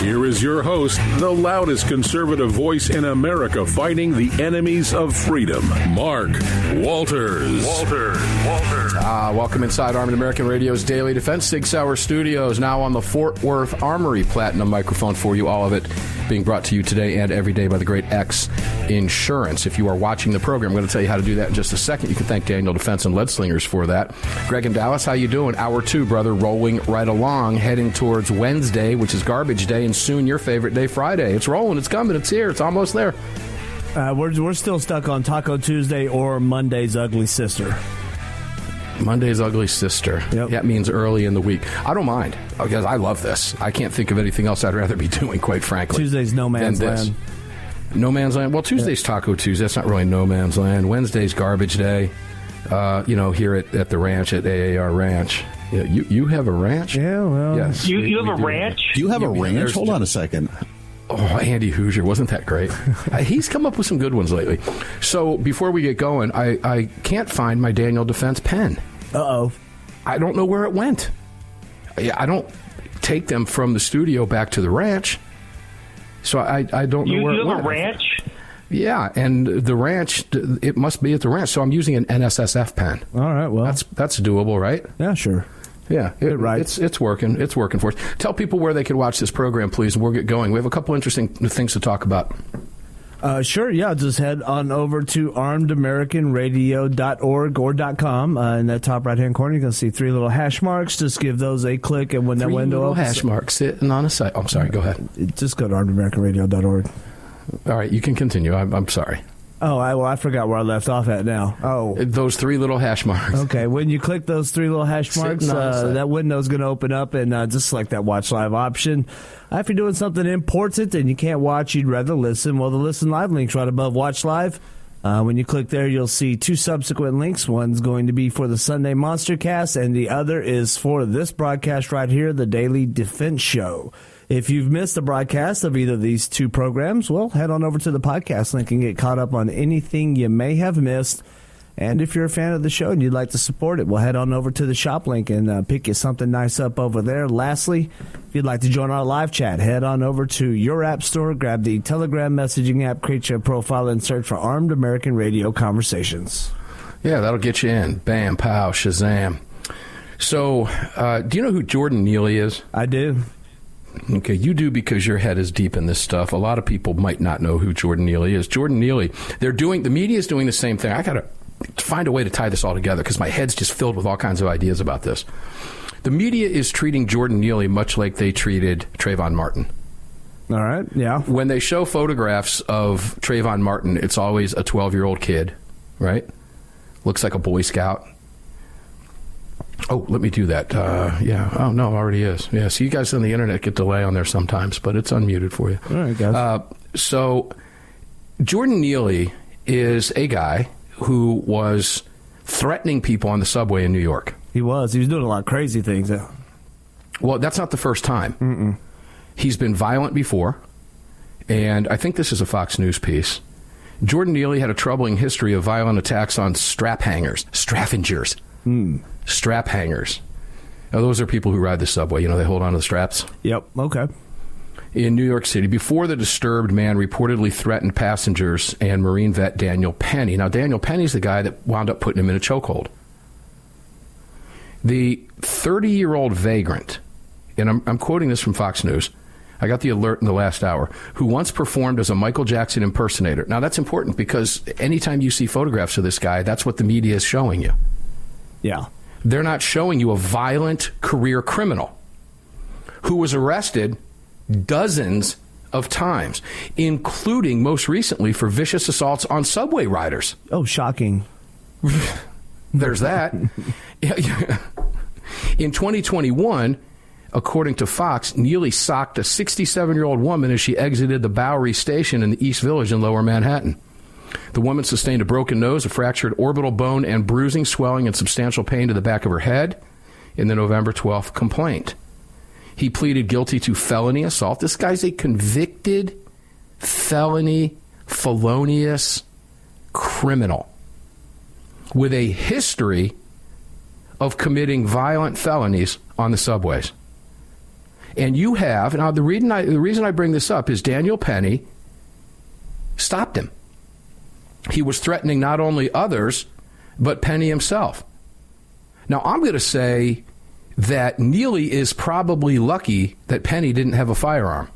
Here is your host, the loudest conservative voice in America fighting the enemies of freedom, Mark Walters. Walters. Walters. Uh, welcome inside Armed American Radio's Daily Defense. Sig Sauer Studios, now on the Fort Worth Armory Platinum microphone for you. All of it being brought to you today and every day by the great X Insurance. If you are watching the program, I'm going to tell you how to do that in just a second. You can thank Daniel Defense and Lead Slingers for that. Greg and Dallas, how you doing? Hour two, brother, rolling right along, heading towards Wednesday, which is garbage day, and soon your favorite day, Friday. It's rolling, it's coming, it's here, it's almost there. Uh, we're, we're still stuck on Taco Tuesday or Monday's Ugly Sister. Monday's ugly sister. Yep. That means early in the week. I don't mind because I love this. I can't think of anything else I'd rather be doing, quite frankly. Tuesday's no man's land. No man's land. Well, Tuesday's Taco Tuesday. That's not really no man's land. Wednesday's garbage day. Uh, you know, here at, at the ranch at AAR Ranch. Yeah, you you have a ranch? Yeah, well, Yes. You, you we have a do. ranch? Do you have a ranch? Hold on a second. Oh, Andy Hoosier, wasn't that great? Uh, He's come up with some good ones lately. So before we get going, I, I can't find my Daniel Defense pen. Uh oh. I don't know where it went. I I don't take them from the studio back to the ranch. So I, I don't know You, where you it have a ranch? Yeah, and the ranch, it must be at the ranch. So I'm using an NSSF pen. All right. Well, That's that's doable, right? yeah, sure. Yeah, it, right. It's it's working. It's working for us. Tell people where they can watch this program, please, and we'll get going. We have a couple interesting things to talk about. Uh, sure, yeah. Just head on over to armedamericanradio.org or .com. Uh, in that top right hand corner, you're going to see three little hash marks. Just give those a click, and when that Three window little opens, hash marks sitting on a site. Oh, I'm sorry. Go ahead. just go to armedamericanradio.org. All right, you can continue. I'm, I'm sorry. Oh, I, well, I forgot where I left off at now. Oh, Those three little hash marks. Okay, when you click those three little hash marks, uh, that window's going to open up, and uh, just select that watch live option. Uh, if you're doing something important and you can't watch, you'd rather listen. Well, the listen live link's right above watch live. Uh, when you click there, you'll see two subsequent links. One's going to be for the Sunday Monster Cast, and the other is for this broadcast right here, the Daily Defense Show. If you've missed a broadcast of either of these two programs, well, head on over to the podcast link and get caught up on anything you may have missed. And if you're a fan of the show and you'd like to support it, well, head on over to the shop link and uh, pick you something nice up over there. Lastly, if you'd like to join our live chat, head on over to your app store, grab the Telegram messaging app, create your profile, and search for Armed American Radio Conversations. Yeah, that'll get you in. Bam, pow, shazam. So, uh, do you know who Jordan Neely is? I do. Okay, you do because your head is deep in this stuff. A lot of people might not know who Jordan Neely is. Jordan Neely, they're doing the media is doing the same thing. I got to find a way to tie this all together because my head's just filled with all kinds of ideas about this. The media is treating Jordan Neely much like they treated Trayvon Martin. All right. Yeah. When they show photographs of Trayvon Martin, it's always a 12 year old kid, right? Looks like a Boy Scout. Oh, let me do that. Uh, yeah. Oh, no, already is. Yeah. So you guys on the internet get delay on there sometimes, but it's unmuted for you. All right, guys. Uh, so Jordan Neely is a guy who was threatening people on the subway in New York. he was. He was doing a lot of crazy things. Well, that's not the first time. He's been violent before, and I think this is a Fox News piece. Jordan Neely had a troubling history of violent attacks on strap hangers, straffingers, strap hangers. Now, those are people who ride the subway. You know, they hold on to the straps. Yep. Okay. in New York City before the disturbed man reportedly threatened passengers and Marine vet Daniel Penny. Now, Daniel Penny's the guy that wound up putting him in a chokehold. The 30 year old vagrant, and I'm, I'm quoting this from Fox News, I got the alert in the last hour, who once performed as a Michael Jackson impersonator. Now, that's important because anytime you see photographs of this guy, that's what the media is showing you. Yeah. They're not showing you a violent career criminal who was arrested dozens of times, including most recently for vicious assaults on subway riders. Oh, shocking. There's that. In 2021, according to Fox, Neely socked a 67 year old woman as she exited the Bowery station in the East Village in lower Manhattan. The woman sustained a broken nose, a fractured orbital bone, and bruising, swelling, and substantial pain to the back of her head in the November 12th complaint. He pleaded guilty to felony assault. This guy's a convicted felony, felonious criminal with a history of committing violent felonies on the subways. And you have now the reason I the reason I bring this up is Daniel Penny stopped him. He was threatening not only others but Penny himself. Now I'm going to say that Neely is probably lucky that Penny didn't have a firearm.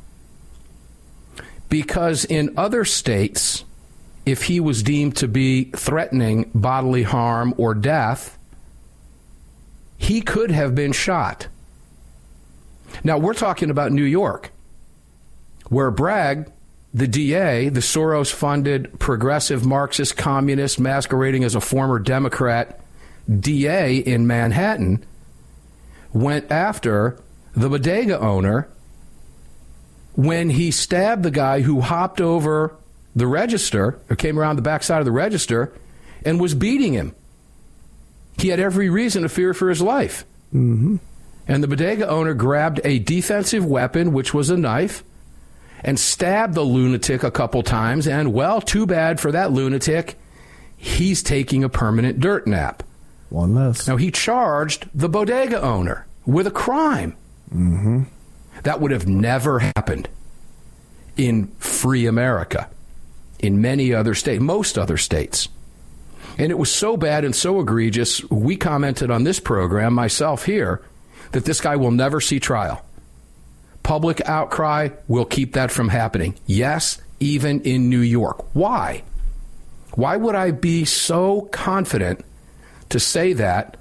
Because in other states, if he was deemed to be threatening bodily harm or death, he could have been shot. Now, we're talking about New York, where Bragg, the DA, the Soros funded progressive Marxist communist masquerading as a former Democrat DA in Manhattan, went after the bodega owner when he stabbed the guy who hopped over the register or came around the backside of the register and was beating him. He had every reason to fear for his life. Mm-hmm. And the bodega owner grabbed a defensive weapon, which was a knife, and stabbed the lunatic a couple times. And, well, too bad for that lunatic. He's taking a permanent dirt nap. One less. Now, he charged the bodega owner with a crime. Mm-hmm. That would have never happened in free America, in many other states, most other states. And it was so bad and so egregious, we commented on this program, myself here, that this guy will never see trial. Public outcry will keep that from happening. Yes, even in New York. Why? Why would I be so confident to say that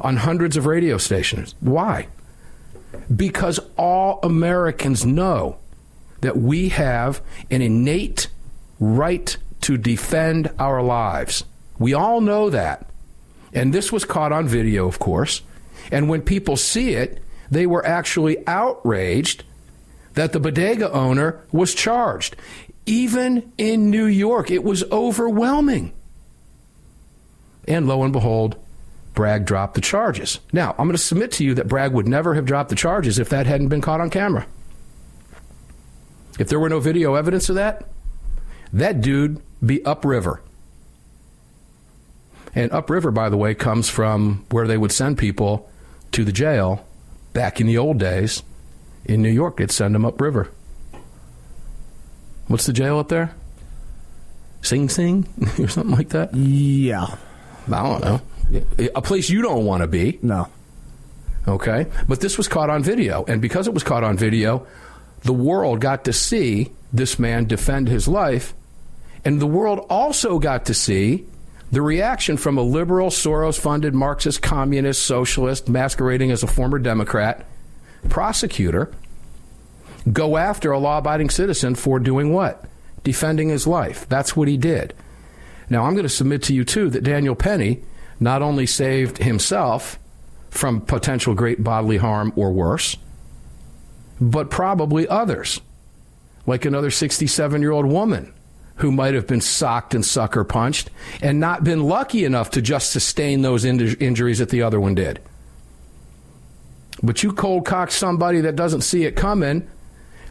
on hundreds of radio stations? Why? Because all Americans know that we have an innate right to defend our lives. We all know that. And this was caught on video, of course. And when people see it, they were actually outraged that the bodega owner was charged. Even in New York, it was overwhelming. And lo and behold, Bragg dropped the charges. Now, I'm going to submit to you that Bragg would never have dropped the charges if that hadn't been caught on camera. If there were no video evidence of that, that dude be upriver. And upriver, by the way, comes from where they would send people to the jail back in the old days in New York. They'd send them upriver. What's the jail up there? Sing Sing or something like that? Yeah. I don't know. A place you don't want to be. No. Okay. But this was caught on video. And because it was caught on video, the world got to see this man defend his life. And the world also got to see the reaction from a liberal, Soros funded Marxist, communist, socialist, masquerading as a former Democrat prosecutor go after a law abiding citizen for doing what? Defending his life. That's what he did. Now, I'm going to submit to you, too, that Daniel Penny not only saved himself from potential great bodily harm or worse, but probably others, like another 67 year old woman who might have been socked and sucker punched and not been lucky enough to just sustain those injuries that the other one did. But you cold cock somebody that doesn't see it coming,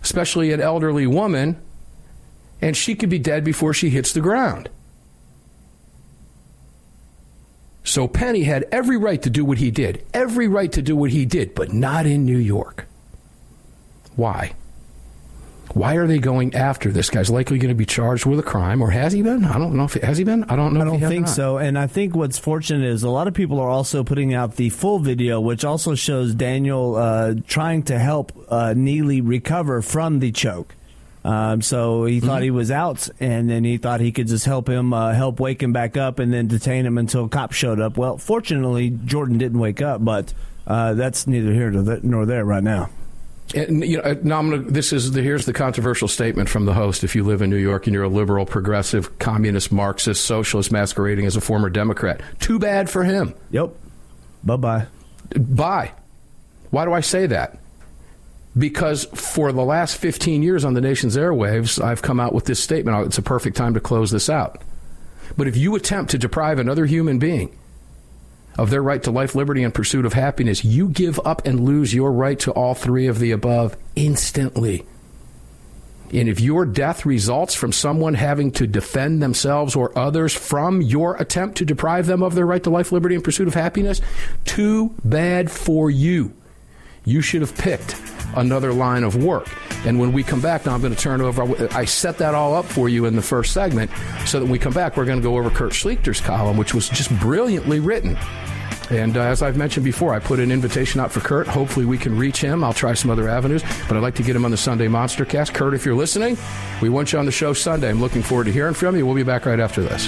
especially an elderly woman, and she could be dead before she hits the ground. So Penny had every right to do what he did, every right to do what he did, but not in New York. Why? Why are they going after this guy's likely going to be charged with a crime, or has he been? I don't know if has he been. I don't know. I don't think so. And I think what's fortunate is a lot of people are also putting out the full video, which also shows Daniel uh, trying to help uh, Neely recover from the choke. Um, so he thought mm-hmm. he was out, and then he thought he could just help him, uh, help wake him back up, and then detain him until cops showed up. Well, fortunately, Jordan didn't wake up, but uh, that's neither here nor there right now. And, you know, uh, now I'm gonna, this is the, here's the controversial statement from the host. If you live in New York and you're a liberal, progressive, communist, Marxist, socialist, masquerading as a former Democrat, too bad for him. Yep. Bye bye. Bye. Why do I say that? because for the last 15 years on the nation's airwaves, I've come out with this statement. It's a perfect time to close this out. But if you attempt to deprive another human being of their right to life, liberty, and pursuit of happiness, you give up and lose your right to all three of the above instantly. And if your death results from someone having to defend themselves or others from your attempt to deprive them of their right to life, liberty, and pursuit of happiness, too bad for you. You should have picked another line of work. And when we come back, now I'm going to turn over. I set that all up for you in the first segment so that when we come back, we're going to go over Kurt Schlichter's column, which was just brilliantly written. And uh, as I've mentioned before, I put an invitation out for Kurt. Hopefully, we can reach him. I'll try some other avenues, but I'd like to get him on the Sunday Monster Cast. Kurt, if you're listening, we want you on the show Sunday. I'm looking forward to hearing from you. We'll be back right after this.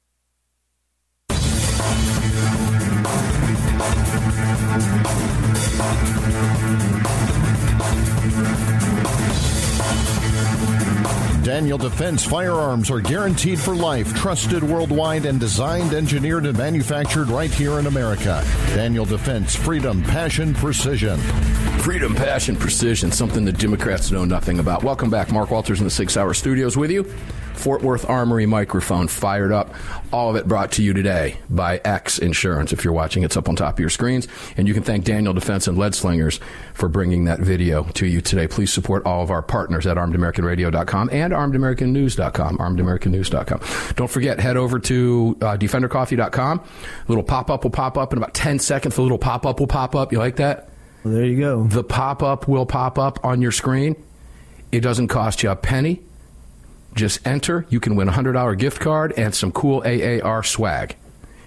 Daniel Defense firearms are guaranteed for life, trusted worldwide, and designed, engineered, and manufactured right here in America. Daniel Defense, freedom, passion, precision. Freedom, passion, precision, something the Democrats know nothing about. Welcome back. Mark Walters in the Sig Sauer Studios with you. Fort Worth Armory microphone fired up. All of it brought to you today by X Insurance. If you're watching, it's up on top of your screens. And you can thank Daniel Defense and Lead Slingers for bringing that video to you today. Please support all of our partners at armedamericanradio.com and armedamericannews.com. Armedamericannews.com. Don't forget, head over to uh, defendercoffee.com. A little pop up will pop up in about 10 seconds. The little pop up will pop up. You like that? Well, there you go. The pop up will pop up on your screen. It doesn't cost you a penny. Just enter. You can win a $100 gift card and some cool AAR swag.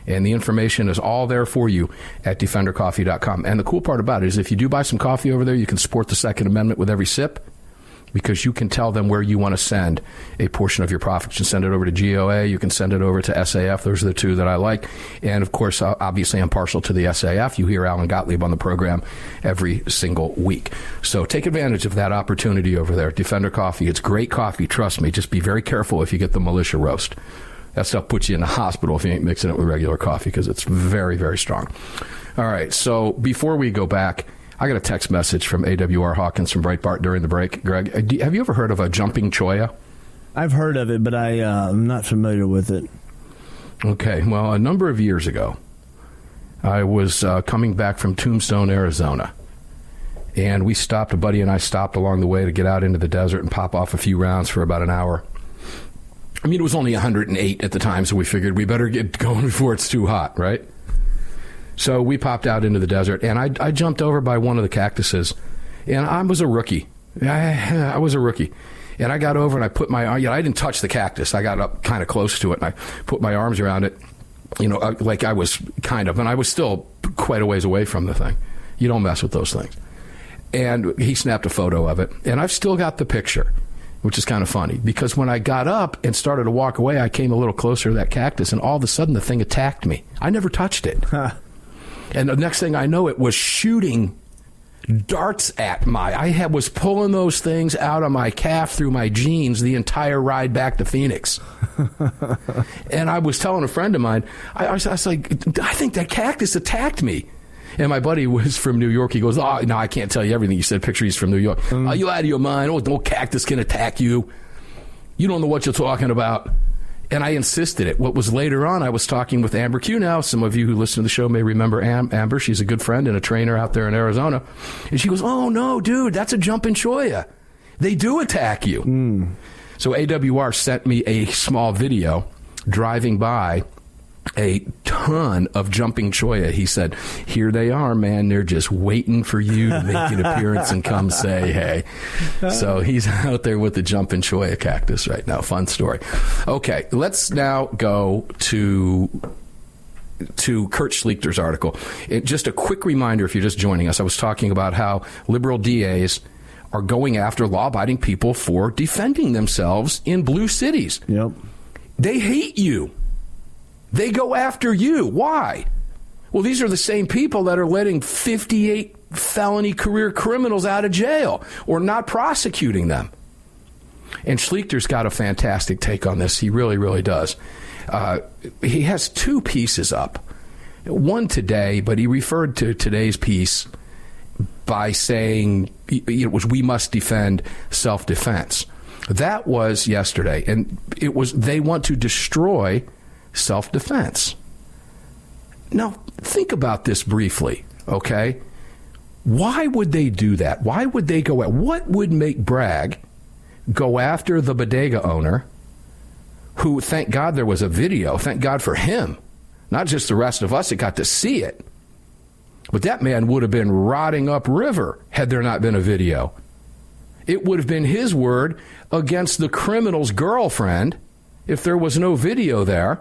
And the information is all there for you at defendercoffee.com. And the cool part about it is if you do buy some coffee over there, you can support the Second Amendment with every sip because you can tell them where you want to send a portion of your profits. You can send it over to GOA, you can send it over to SAF. Those are the two that I like. And of course, obviously, I'm partial to the SAF. You hear Alan Gottlieb on the program every single week. So take advantage of that opportunity over there. Defender Coffee, it's great coffee. Trust me. Just be very careful if you get the militia roast. That stuff puts you in the hospital if you ain't mixing it with regular coffee because it's very, very strong. All right. So before we go back, I got a text message from AWR Hawkins from Breitbart during the break. Greg, uh, have you ever heard of a jumping cholla? I've heard of it, but I, uh, I'm not familiar with it. Okay. Well, a number of years ago, I was uh, coming back from Tombstone, Arizona. And we stopped, a buddy and I stopped along the way to get out into the desert and pop off a few rounds for about an hour. I mean, it was only 108 at the time, so we figured we better get going before it's too hot, right? So we popped out into the desert, and I, I jumped over by one of the cactuses, and I was a rookie. I, I was a rookie. And I got over and I put my, you know, I didn't touch the cactus. I got up kind of close to it and I put my arms around it, you know, uh, like I was kind of, and I was still quite a ways away from the thing. You don't mess with those things. And he snapped a photo of it, and I've still got the picture which is kind of funny because when I got up and started to walk away, I came a little closer to that cactus, and all of a sudden the thing attacked me. I never touched it. And the next thing I know, it was shooting darts at my. I had, was pulling those things out of my calf through my jeans the entire ride back to Phoenix. and I was telling a friend of mine, I, I, was, I was like, I think that cactus attacked me. And my buddy was from New York. He goes, "Oh, no, I can't tell you everything." You said, "Picture he's from New York." Mm. Are you out of your mind? Oh, no cactus can attack you. You don't know what you're talking about. And I insisted it. What was later on, I was talking with Amber Q now. Some of you who listen to the show may remember Am- Amber. She's a good friend and a trainer out there in Arizona. And she goes, Oh, no, dude, that's a jumping cholla. They do attack you. Mm. So AWR sent me a small video driving by a ton of jumping cholla. He said, "Here they are, man. They're just waiting for you to make an appearance and come say hey." So he's out there with the jumping cholla cactus right now. Fun story. Okay, let's now go to to Kurt Schlichter's article. It, just a quick reminder, if you're just joining us, I was talking about how liberal DAs are going after law-abiding people for defending themselves in blue cities. Yep. They hate you. They go after you. Why? Well, these are the same people that are letting 58 felony career criminals out of jail or not prosecuting them. And Schlichter's got a fantastic take on this. He really, really does. Uh, he has two pieces up. One today, but he referred to today's piece by saying it was we must defend self defense. That was yesterday, and it was they want to destroy self defense. Now, think about this briefly, okay? Why would they do that? Why would they go at what would make Bragg go after the bodega owner who thank God there was a video, thank God for him, not just the rest of us that got to see it. But that man would have been rotting up river had there not been a video. It would have been his word against the criminal's girlfriend if there was no video there.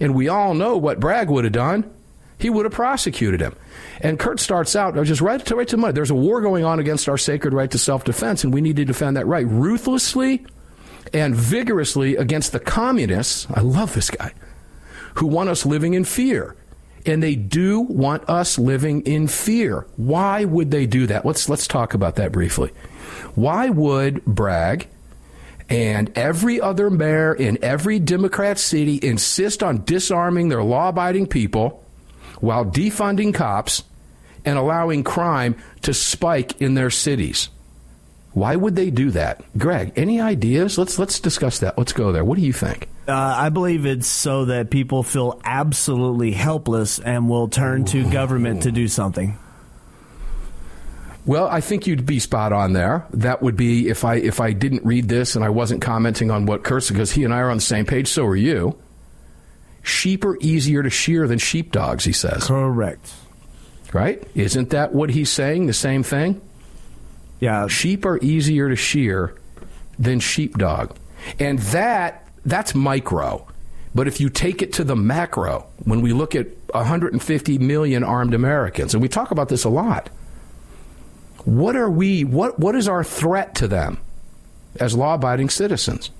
And we all know what Bragg would have done. He would have prosecuted him. And Kurt starts out uh, just right to right to money. There's a war going on against our sacred right to self-defense, and we need to defend that right ruthlessly and vigorously against the communists. I love this guy who want us living in fear. And they do want us living in fear. Why would they do that? Let's let's talk about that briefly. Why would Bragg and every other mayor in every Democrat city insist on disarming their law abiding people while defunding cops and allowing crime to spike in their cities? Why would they do that? Greg, any ideas? Let's let's discuss that. Let's go there. What do you think? Uh, I believe it's so that people feel absolutely helpless and will turn to government to do something. Well, I think you'd be spot on there. That would be if I if I didn't read this and I wasn't commenting on what Kurt's because he and I are on the same page. So are you. Sheep are easier to shear than sheepdogs, he says. Correct. Right? Isn't that what he's saying? The same thing. Yeah. Sheep are easier to shear than sheepdog. And that that's micro. But if you take it to the macro, when we look at 150 million armed Americans, and we talk about this a lot, what are we what what is our threat to them as law-abiding citizens?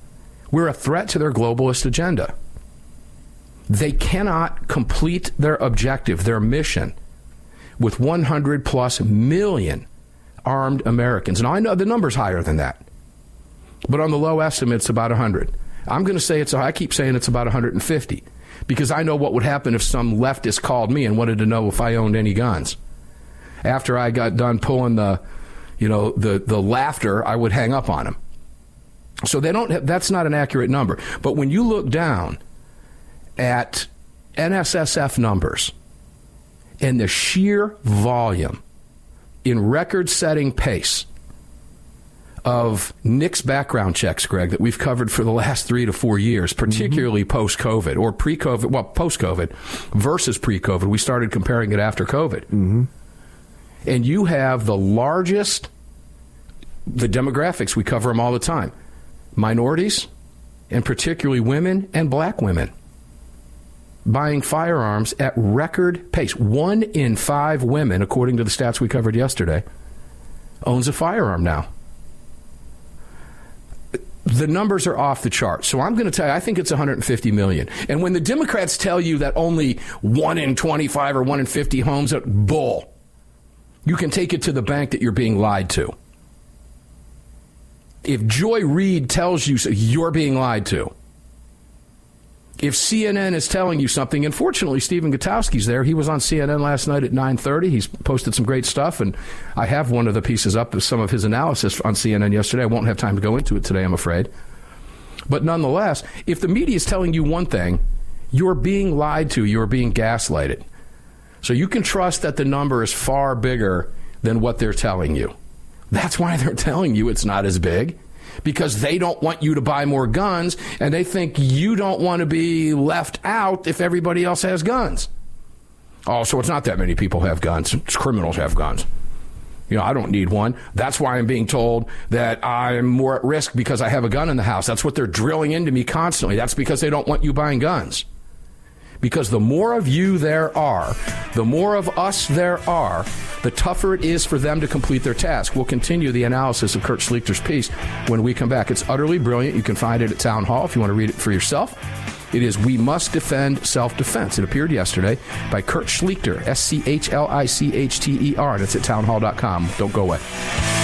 We're a threat to their globalist agenda. They cannot complete their objective, their mission with 100 plus million armed Americans. Now, I know the number's higher than that, but on the low estimate, it's about 100. I'm going to say it's, I keep saying it's about 150 because I know what would happen if some leftist called me and wanted to know if I owned any guns. After I got done pulling the, you know, the, the laughter, I would hang up on them. So they don't, have, that's not an accurate number. But when you look down at NSSF numbers and the sheer volume in record setting pace of NICS background checks, Greg, that we've covered for the last three to four years, particularly mm-hmm. post COVID or pre COVID, well, post COVID versus pre COVID. We started comparing it after COVID. Mm-hmm. And you have the largest, the demographics, we cover them all the time minorities, and particularly women and black women buying firearms at record pace. One in five women, according to the stats we covered yesterday, owns a firearm now. The numbers are off the chart. So I'm going to tell you, I think it's 150 million. And when the Democrats tell you that only one in 25 or one in 50 homes, are bull. You can take it to the bank that you're being lied to. If Joy Reid tells you so, you're being lied to if CNN is telling you something, unfortunately, Stephen Gutowski's there. He was on CNN last night at 9:30. He's posted some great stuff, and I have one of the pieces up of some of his analysis on CNN yesterday. I won't have time to go into it today, I'm afraid. But nonetheless, if the media is telling you one thing, you're being lied to. You're being gaslighted. So you can trust that the number is far bigger than what they're telling you. That's why they're telling you it's not as big because they don't want you to buy more guns and they think you don't want to be left out if everybody else has guns. Oh, so it's not that many people have guns. It's criminals have guns. You know, I don't need one. That's why I'm being told that I'm more at risk because I have a gun in the house. That's what they're drilling into me constantly. That's because they don't want you buying guns. Because the more of you there are, the more of us there are, the tougher it is for them to complete their task. We'll continue the analysis of Kurt Schlichter's piece when we come back. It's utterly brilliant. You can find it at Town Hall if you want to read it for yourself. It is We Must Defend Self Defense. It appeared yesterday by Kurt Schlichter, S C H L I C H T E R, and it's at townhall.com. Don't go away.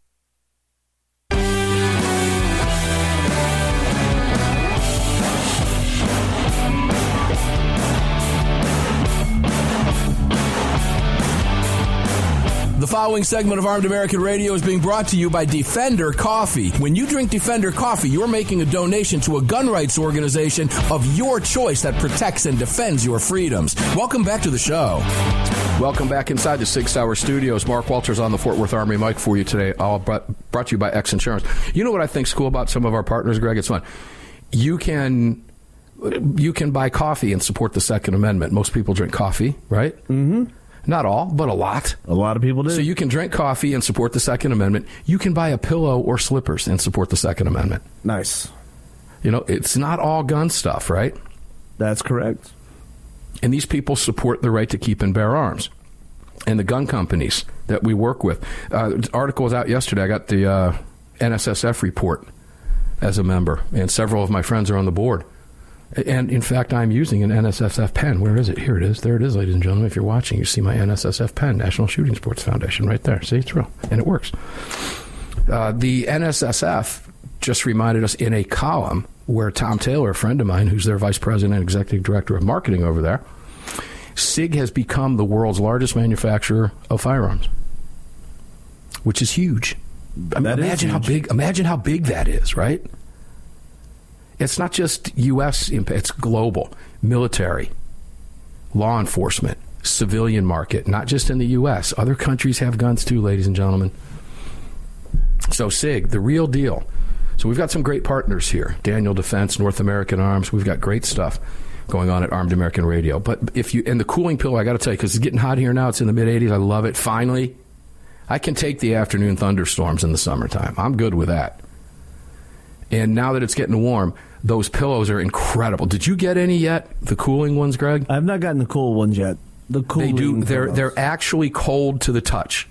following segment of Armed American Radio is being brought to you by Defender Coffee. When you drink Defender Coffee, you're making a donation to a gun rights organization of your choice that protects and defends your freedoms. Welcome back to the show. Welcome back inside the Sig Sauer Studios. Mark Walters on the Fort Worth Army mic for you today, all brought, brought to you by X Insurance. You know what I think's cool about some of our partners, Greg? It's fun. You can you can buy coffee and support the Second Amendment. Most people drink coffee, right? Mm-hmm. Not all, but a lot. A lot of people do. So you can drink coffee and support the Second Amendment. You can buy a pillow or slippers and support the Second Amendment. Nice. You know, it's not all gun stuff, right? That's correct. And these people support the right to keep and bear arms. And the gun companies that we work with. Uh, article was out yesterday. I got the uh, NSSF report as a member, and several of my friends are on the board. And in fact, I'm using an NSSF pen. Where is it? Here it is. There it is, ladies and gentlemen. If you're watching, you see my NSSF pen, National Shooting Sports Foundation, right there. See, it's real. And it works. Uh, the NSSF just reminded us in a column where Tom Taylor, a friend of mine, who's their vice president and executive director of marketing over there, SIG has become the world's largest manufacturer of firearms, which is huge. That is imagine how huge. big. Imagine how big that is, right? It's not just U.S. impact; it's global, military, law enforcement, civilian market. Not just in the U.S. Other countries have guns too, ladies and gentlemen. So SIG, the real deal. So we've got some great partners here: Daniel Defense, North American Arms. We've got great stuff going on at Armed American Radio. But if you and the cooling pill, I got to tell you, because it's getting hot here now. It's in the mid 80s. I love it. Finally, I can take the afternoon thunderstorms in the summertime. I'm good with that. And now that it's getting warm, those pillows are incredible. Did you get any yet? The cooling ones, Greg? I've not gotten the cool ones yet. The cool. They do. They're they're actually cold to the touch.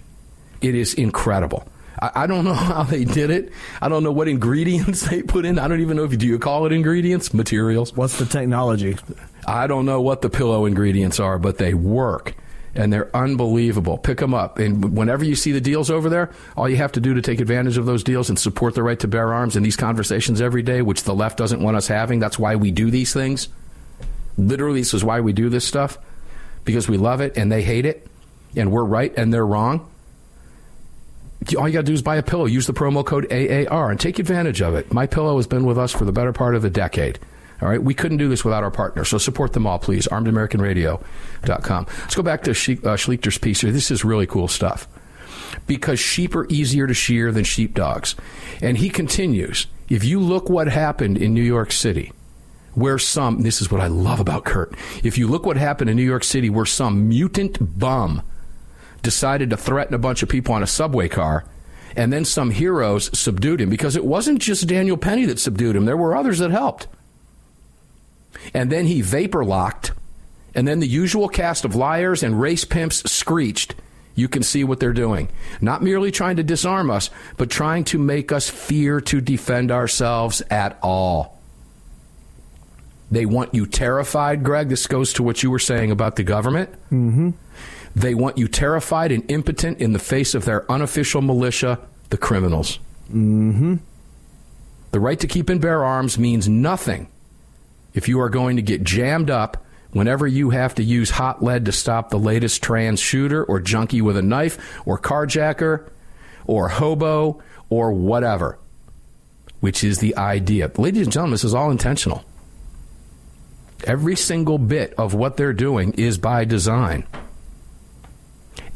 It is incredible. I, I don't know how they did it. I don't know what ingredients they put in. I don't even know if you do you call it ingredients, materials. What's the technology? I don't know what the pillow ingredients are, but they work. And they're unbelievable. Pick them up. And whenever you see the deals over there, all you have to do to take advantage of those deals and support the right to bear arms in these conversations every day, which the left doesn't want us having. That's why we do these things. Literally, this is why we do this stuff because we love it and they hate it, and we're right and they're wrong. All you got to do is buy a pillow. Use the promo code AAR and take advantage of it. My pillow has been with us for the better part of a decade. All right, we couldn't do this without our partners, so support them all, please. ArmedAmericanRadio.com. Let's go back to she- uh, Schlichter's piece here. This is really cool stuff because sheep are easier to shear than sheepdogs. And he continues if you look what happened in New York City, where some, this is what I love about Kurt, if you look what happened in New York City, where some mutant bum decided to threaten a bunch of people on a subway car. And then some heroes subdued him because it wasn't just Daniel Penny that subdued him. There were others that helped. And then he vapor locked. And then the usual cast of liars and race pimps screeched. You can see what they're doing. Not merely trying to disarm us, but trying to make us fear to defend ourselves at all. They want you terrified, Greg. This goes to what you were saying about the government. Mm-hmm. They want you terrified and impotent in the face of their unofficial militia, the criminals. Mm-hmm. The right to keep and bear arms means nothing if you are going to get jammed up whenever you have to use hot lead to stop the latest trans shooter or junkie with a knife or carjacker or hobo or whatever, which is the idea. Ladies and gentlemen, this is all intentional. Every single bit of what they're doing is by design.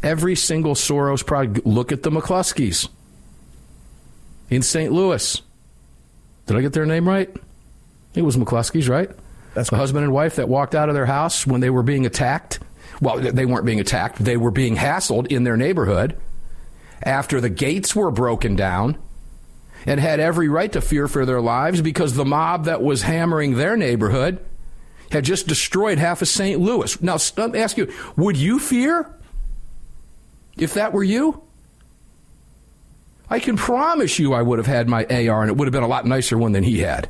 Every single Soros product. Look at the McCloskeys in St. Louis. Did I get their name right? It was McCloskey's, right? That's the husband and wife that walked out of their house when they were being attacked. Well, they weren't being attacked. They were being hassled in their neighborhood after the gates were broken down and had every right to fear for their lives because the mob that was hammering their neighborhood had just destroyed half of St. Louis. Now, let me ask you, would you fear if that were you? I can promise you I would have had my AR and it would have been a lot nicer one than he had.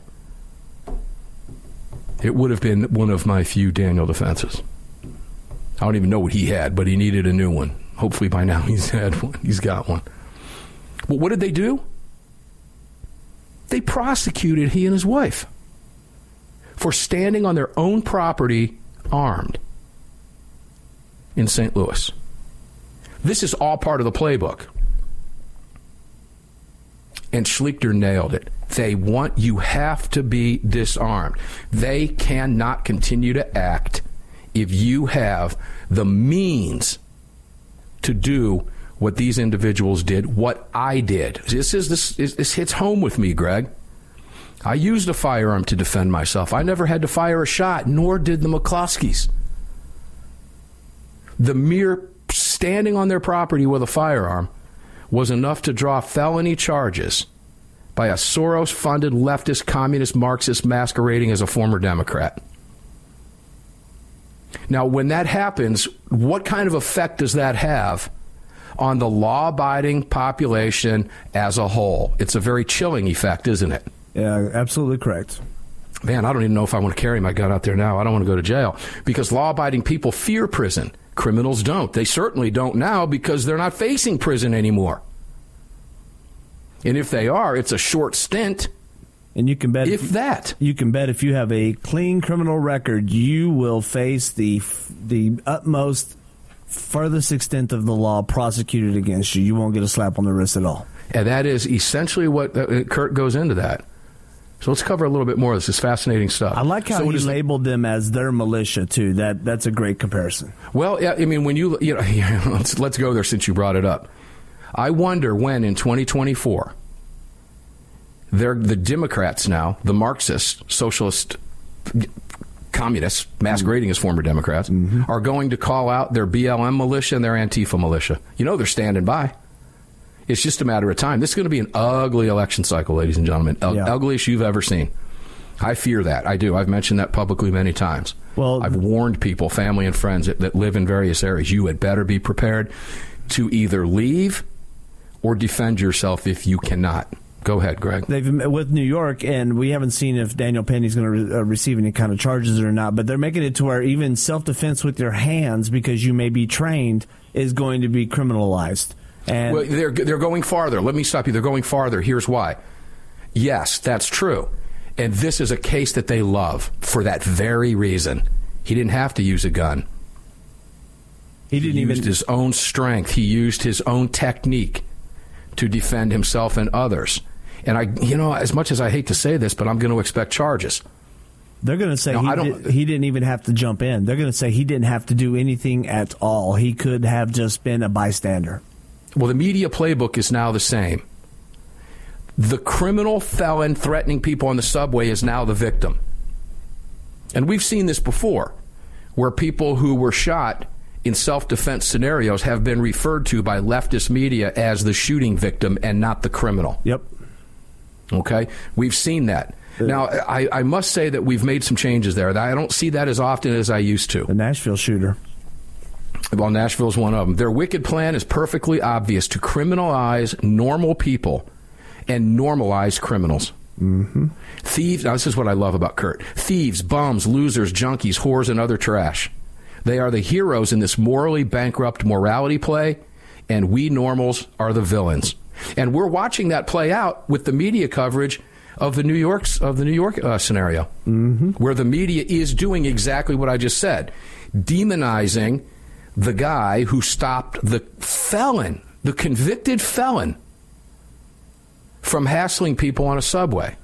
It would have been one of my few Daniel defenses. I don't even know what he had, but he needed a new one. Hopefully by now he's had one. He's got one. Well, what did they do? They prosecuted he and his wife for standing on their own property armed in St. Louis. This is all part of the playbook. And Schlichter nailed it. They want you have to be disarmed. They cannot continue to act if you have the means to do what these individuals did, what I did. This is this this hits home with me, Greg. I used a firearm to defend myself. I never had to fire a shot, nor did the McCloskeys. The mere standing on their property with a firearm was enough to draw felony charges by a Soros funded leftist communist Marxist masquerading as a former Democrat. Now, when that happens, what kind of effect does that have on the law abiding population as a whole. It's a very chilling effect, isn't it? Yeah, absolutely correct. Man, I don't even know if I want to carry my gun out there now. I don't want to go to jail because law abiding people fear prison. Criminals don't. They certainly don't now because they're not facing prison anymore. And if they are, it's a short stint. And you can bet if, if that you can bet if you have a clean criminal record, you will face the the utmost furthest extent of the law prosecuted against you. You won't get a slap on the wrist at all. And that is essentially what uh, Kurt goes into that. So let's cover a little bit more of this. Fascinating stuff. I like how so he labeled them as their militia too. That that's a great comparison. Well, yeah, I mean, when you you know, let's let's go there since you brought it up. I wonder when in 2024 they're the Democrats now, the Marxist, socialist, communists, masquerading as former Democrats, mm-hmm. are going to call out their BLM militia and their Antifa militia. You know they're standing by. It's just a matter of time. This is going to be an ugly election cycle, ladies and gentlemen. U- yeah. Ugliest you've ever seen. I fear that. I do. I've mentioned that publicly many times. Well, I've warned people, family and friends that, that live in various areas. You had better be prepared to either leave or defend yourself if you cannot. Go ahead, Greg. They've with New York, and we haven't seen if Daniel Penny's going to re- uh, receive any kind of charges or not. But they're making it to where even self defense with your hands, because you may be trained, is going to be criminalized. And well, they're they're going farther. Let me stop you. They're going farther. Here's why. Yes, that's true, and this is a case that they love for that very reason. He didn't have to use a gun. He didn't he even used his own strength. He used his own technique to defend himself and others. And I, you know, as much as I hate to say this, but I'm going to expect charges. They're going to say he, did, he didn't even have to jump in. They're going to say he didn't have to do anything at all. He could have just been a bystander. Well, the media playbook is now the same. The criminal felon threatening people on the subway is now the victim. And we've seen this before, where people who were shot in self defense scenarios have been referred to by leftist media as the shooting victim and not the criminal. Yep. Okay, we've seen that. Now, I, I must say that we've made some changes there. I don't see that as often as I used to. The Nashville shooter. Well, Nashville's one of them. Their wicked plan is perfectly obvious to criminalize normal people and normalize criminals. Mm-hmm. Thieves, now this is what I love about Kurt. Thieves, bums, losers, junkies, whores, and other trash. They are the heroes in this morally bankrupt morality play, and we normals are the villains. And we're watching that play out with the media coverage of the New York's of the New York uh, scenario, mm-hmm. where the media is doing exactly what I just said, demonizing the guy who stopped the felon, the convicted felon, from hassling people on a subway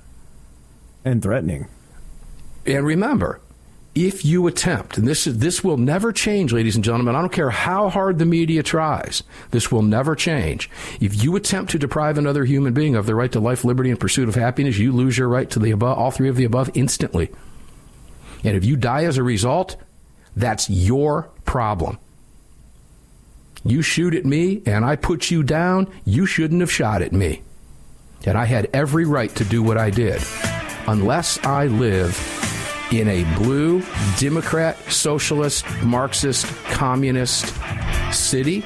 and threatening. And remember, if you attempt, and this is, this will never change, ladies and gentlemen. I don't care how hard the media tries. This will never change. If you attempt to deprive another human being of their right to life, liberty, and pursuit of happiness, you lose your right to the above, all three of the above instantly. And if you die as a result, that's your problem. You shoot at me and I put you down, you shouldn't have shot at me. And I had every right to do what I did, unless I live in a blue, Democrat, socialist, Marxist, communist city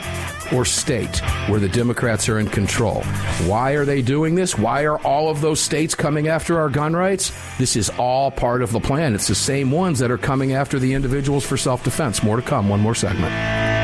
or state where the Democrats are in control. Why are they doing this? Why are all of those states coming after our gun rights? This is all part of the plan. It's the same ones that are coming after the individuals for self defense. More to come. One more segment.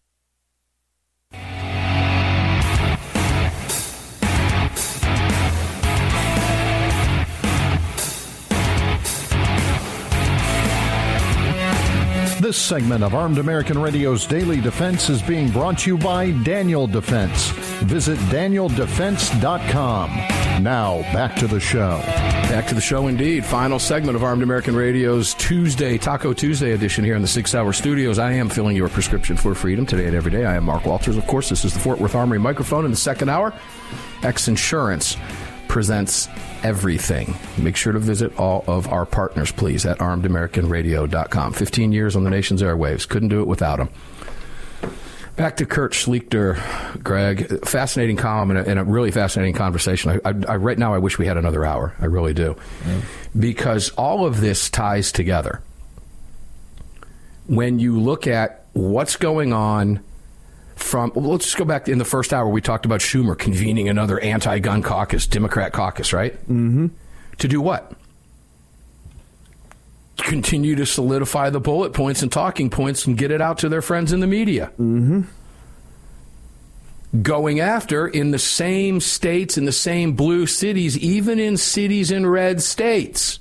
This segment of Armed American Radio's Daily Defense is being brought to you by Daniel Defense. Visit danieldefense.com. Now, back to the show. Back to the show indeed. Final segment of Armed American Radio's Tuesday, Taco Tuesday edition here in the Sig Sauer Studios. I am filling your prescription for freedom today and every day. I am Mark Walters. Of course, this is the Fort Worth Armory microphone in the second hour. X Insurance presents everything. Make sure to visit all of our partners, please, at armedamericanradio.com. 15 years on the nation's airwaves. Couldn't do it without them. Back to Kurt Schlichter, Greg. Fascinating column and a, and a really fascinating conversation. I, I, I, right now, I wish we had another hour. I really do. Because all of this ties together. When you look at what's going on from well, let's just go back in the first hour we talked about Schumer convening another anti-gun caucus, Democrat caucus, right? Mm-hmm. To do what? Continue to solidify the bullet points and talking points and get it out to their friends in the media. Mm-hmm. Going after in the same states, in the same blue cities, even in cities in red states.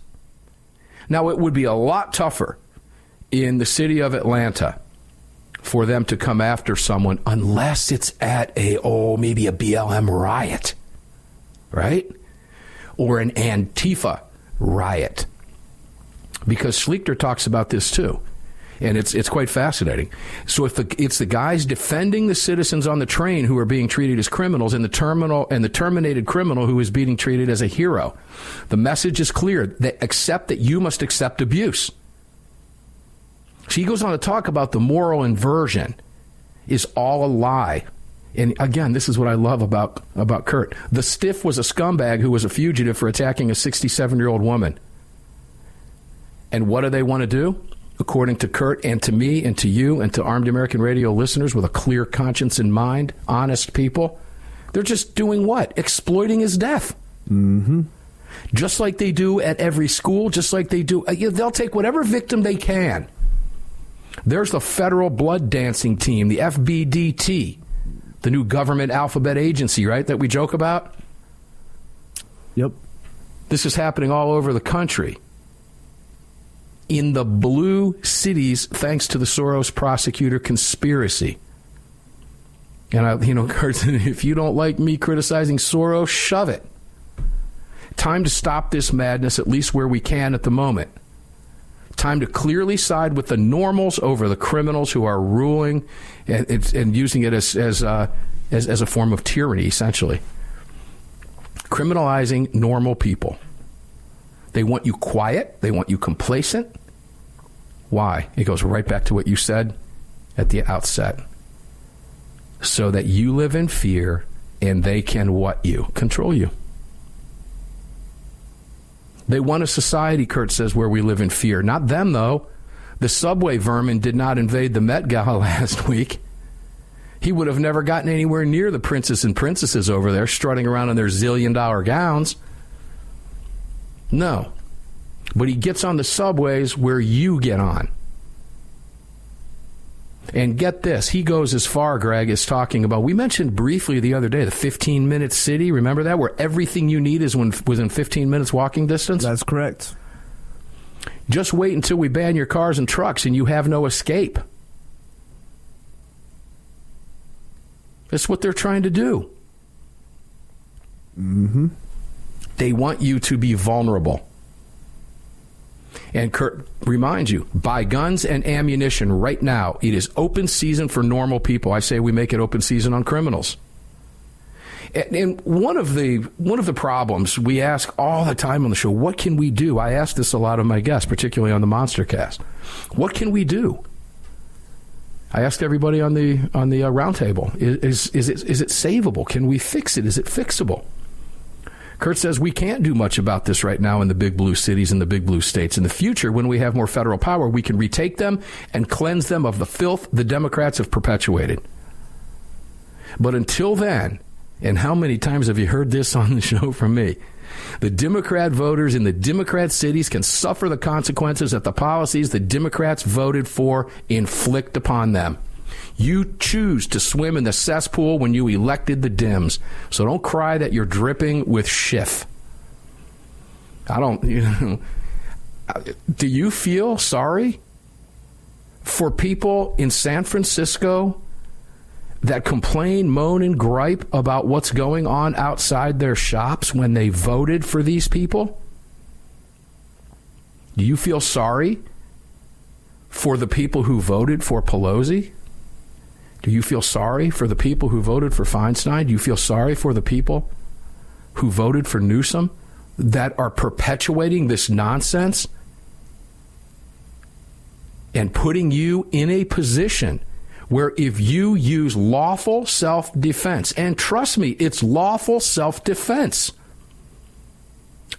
Now, it would be a lot tougher in the city of Atlanta for them to come after someone unless it's at a, oh, maybe a BLM riot, right? Or an Antifa riot. Because Schlichter talks about this too and it's it's quite fascinating. So if the, it's the guys defending the citizens on the train who are being treated as criminals, and the terminal and the terminated criminal who is being treated as a hero, the message is clear: that accept that you must accept abuse. She goes on to talk about the moral inversion is all a lie. And again, this is what I love about, about Kurt. The stiff was a scumbag who was a fugitive for attacking a 67 year old woman. And what do they want to do? according to Kurt and to me and to you and to Armed American Radio listeners with a clear conscience in mind, honest people, they're just doing what? Exploiting his death. Mm-hmm. Just like they do at every school, just like they do. Uh, they'll take whatever victim they can. There's the federal blood dancing team, the FBDT, the new government alphabet agency, right, that we joke about? Yep. This is happening all over the country in the blue cities thanks to the Soros prosecutor conspiracy. And I, you know, Carson, if you don't like me criticizing Soros, shove it. Time to stop this madness, at least where we can at the moment. Time to clearly side with the normals over the criminals who are ruling and, and using it as as, uh, as as a form of tyranny, essentially. Criminalizing normal people. They want you quiet. They want you complacent. Why? It goes right back to what you said at the outset. So that you live in fear and they can what you? Control you. They want a society, Kurt says, where we live in fear. Not them, though. The subway vermin did not invade the Met Gala last week. He would have never gotten anywhere near the princes and princesses over there strutting around in their zillion dollar gowns. No. But he gets on the subways where you get on. And get this, he goes as far, Greg, is talking about. We mentioned briefly the other day the 15 minute city. Remember that? Where everything you need is when, within 15 minutes walking distance? That's correct. Just wait until we ban your cars and trucks and you have no escape. That's what they're trying to do. Mm-hmm. They want you to be vulnerable. And Kurt reminds you buy guns and ammunition right now. It is open season for normal people. I say we make it open season on criminals. And one of the one of the problems we ask all the time on the show, what can we do? I ask this a lot of my guests, particularly on the Monster Cast. What can we do? I asked everybody on the on the uh, roundtable: is, is is it is it savable? Can we fix it? Is it fixable? Kurt says we can't do much about this right now in the big blue cities and the big blue states. In the future, when we have more federal power, we can retake them and cleanse them of the filth the Democrats have perpetuated. But until then, and how many times have you heard this on the show from me? The Democrat voters in the Democrat cities can suffer the consequences that the policies the Democrats voted for inflict upon them. You choose to swim in the cesspool when you elected the Dems. So don't cry that you're dripping with Schiff. I don't, you know. Do you feel sorry for people in San Francisco that complain, moan, and gripe about what's going on outside their shops when they voted for these people? Do you feel sorry for the people who voted for Pelosi? Do you feel sorry for the people who voted for Feinstein? Do you feel sorry for the people who voted for Newsom that are perpetuating this nonsense and putting you in a position where if you use lawful self defense, and trust me, it's lawful self defense,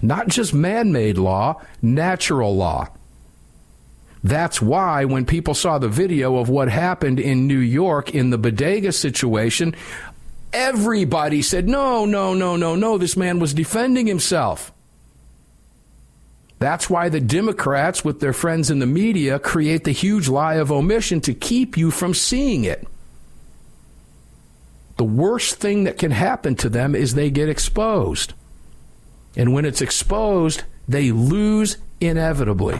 not just man made law, natural law. That's why when people saw the video of what happened in New York in the bodega situation, everybody said, no, no, no, no, no, this man was defending himself. That's why the Democrats, with their friends in the media, create the huge lie of omission to keep you from seeing it. The worst thing that can happen to them is they get exposed. And when it's exposed, they lose inevitably.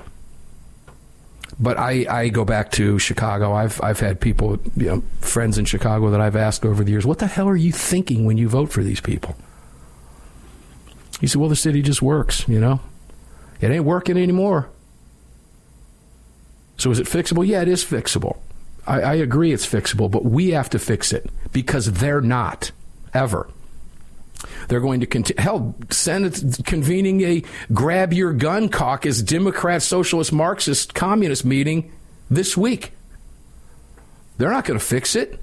But I, I go back to Chicago. I've I've had people, you know, friends in Chicago that I've asked over the years, what the hell are you thinking when you vote for these people? He said, well, the city just works, you know. It ain't working anymore. So is it fixable? Yeah, it is fixable. I, I agree it's fixable, but we have to fix it because they're not ever. They're going to continue. Hell, Senate convening a grab your gun caucus, Democrat, Socialist, Marxist, Communist meeting this week. They're not going to fix it.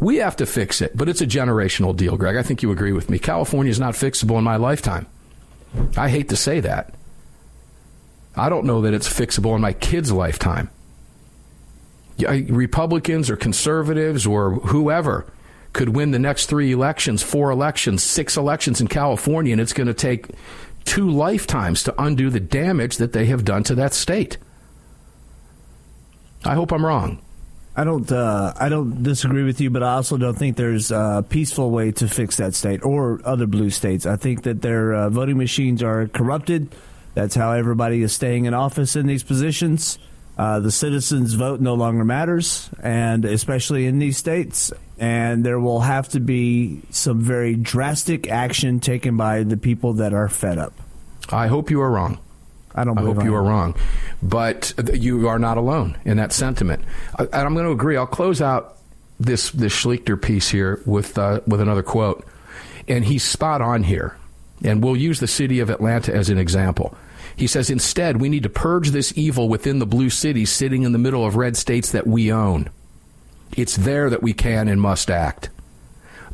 We have to fix it, but it's a generational deal, Greg. I think you agree with me. California is not fixable in my lifetime. I hate to say that. I don't know that it's fixable in my kid's lifetime. Republicans or conservatives or whoever could win the next three elections, four elections, six elections in California, and it's going to take two lifetimes to undo the damage that they have done to that state. I hope I'm wrong. I don't. Uh, I don't disagree with you, but I also don't think there's a peaceful way to fix that state or other blue states. I think that their uh, voting machines are corrupted. That's how everybody is staying in office in these positions. Uh, the citizens' vote no longer matters, and especially in these states. And there will have to be some very drastic action taken by the people that are fed up. I hope you are wrong. I don't. I hope I you are wrong, but you are not alone in that sentiment. And I'm going to agree. I'll close out this this Schlichter piece here with uh, with another quote, and he's spot on here. And we'll use the city of Atlanta as an example. He says, instead, we need to purge this evil within the blue cities sitting in the middle of red states that we own. It's there that we can and must act.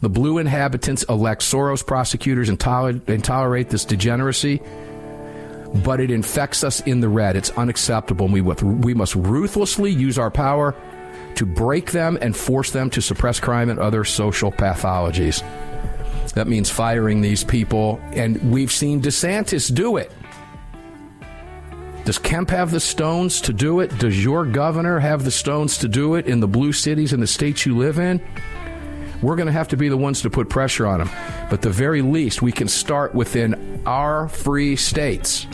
The blue inhabitants elect Soros prosecutors and, toler- and tolerate this degeneracy, but it infects us in the red. It's unacceptable, and we, we must ruthlessly use our power to break them and force them to suppress crime and other social pathologies. That means firing these people, and we've seen DeSantis do it. Does Kemp have the stones to do it? Does your governor have the stones to do it in the blue cities in the states you live in? We're going to have to be the ones to put pressure on them. But the very least, we can start within our free states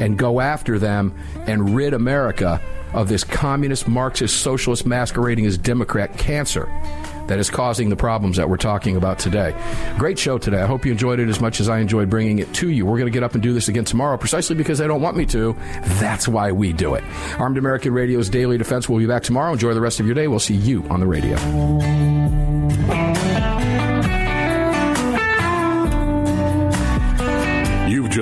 and go after them and rid America of this communist, Marxist, socialist masquerading as Democrat cancer that is causing the problems that we're talking about today. Great show today. I hope you enjoyed it as much as I enjoyed bringing it to you. We're going to get up and do this again tomorrow precisely because they don't want me to. That's why we do it. Armed American Radio's Daily Defense will be back tomorrow. Enjoy the rest of your day. We'll see you on the radio.